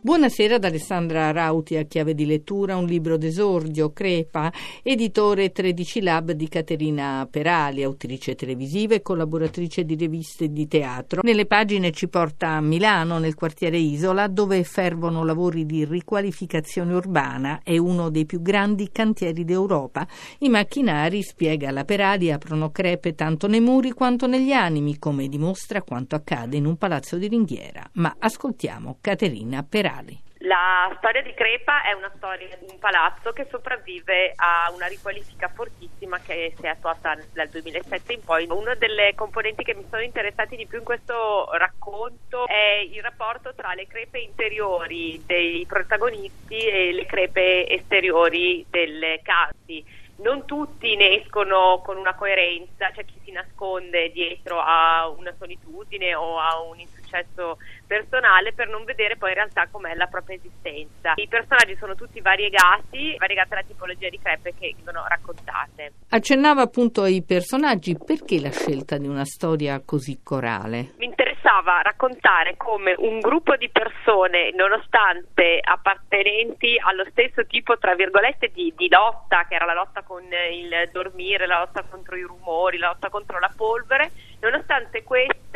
Buonasera ad Alessandra Rauti a chiave di lettura, un libro d'esordio, Crepa, editore 13 Lab di Caterina Perali, autrice televisiva e collaboratrice di riviste di teatro. Nelle pagine ci porta a Milano, nel quartiere Isola, dove fervono lavori di riqualificazione urbana, è uno dei più grandi cantieri d'Europa. I macchinari, spiega la Perali, aprono crepe tanto nei muri quanto negli animi, come dimostra quanto accade in un palazzo di ringhiera. Ma ascoltiamo Caterina Perali. La storia di Crepa è una storia di un palazzo che sopravvive a una riqualifica fortissima che si è attuata dal 2007 in poi. Una delle componenti che mi sono interessati di più in questo racconto è il rapporto tra le crepe interiori dei protagonisti e le crepe esteriori delle case non tutti ne escono con una coerenza, c'è chi si nasconde dietro a una solitudine o a un insuccesso personale per non vedere poi in realtà com'è la propria esistenza. I personaggi sono tutti variegati, variegata la tipologia di crepe che vengono raccontate. Accennava appunto ai personaggi, perché la scelta di una storia così corale? Mi interessava raccontare come un gruppo di persone, nonostante appartenenti allo stesso tipo, tra virgolette, di, di lotta, che era la lotta con il dormire, la lotta contro i rumori, la lotta contro la polvere, nonostante motivazioni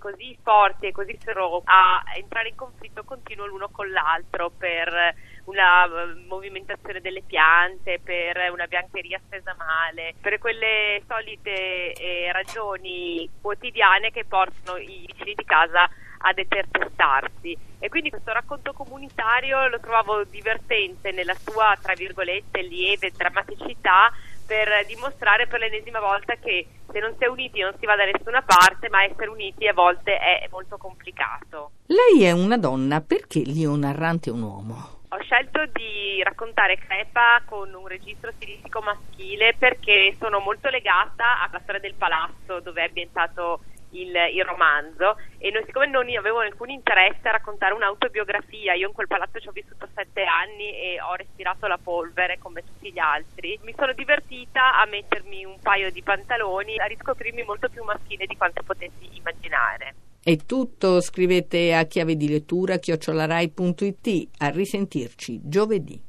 così forti e così sero a entrare in conflitto continuo l'uno con l'altro per una eh, movimentazione delle piante, per una biancheria stesa male, per quelle solite eh, ragioni quotidiane che portano i vicini di casa a determinarsi e quindi questo racconto comunitario lo trovavo divertente nella sua tra virgolette lieve drammaticità per dimostrare per l'ennesima volta che se non si è uniti non si va da nessuna parte, ma essere uniti a volte è molto complicato. Lei è una donna, perché Leo Narrante è un uomo? Ho scelto di raccontare Crepa con un registro stilistico maschile perché sono molto legata alla storia del palazzo dove è ambientato il, il, romanzo e noi, siccome non avevo alcun interesse a raccontare un'autobiografia, io in quel palazzo ci ho vissuto sette anni e ho respirato la polvere come tutti gli altri, mi sono divertita a mettermi un paio di pantaloni, a riscoprirmi molto più maschile di quanto potessi immaginare. È tutto, scrivete a chiave di lettura chiocciolarai.it, a risentirci giovedì.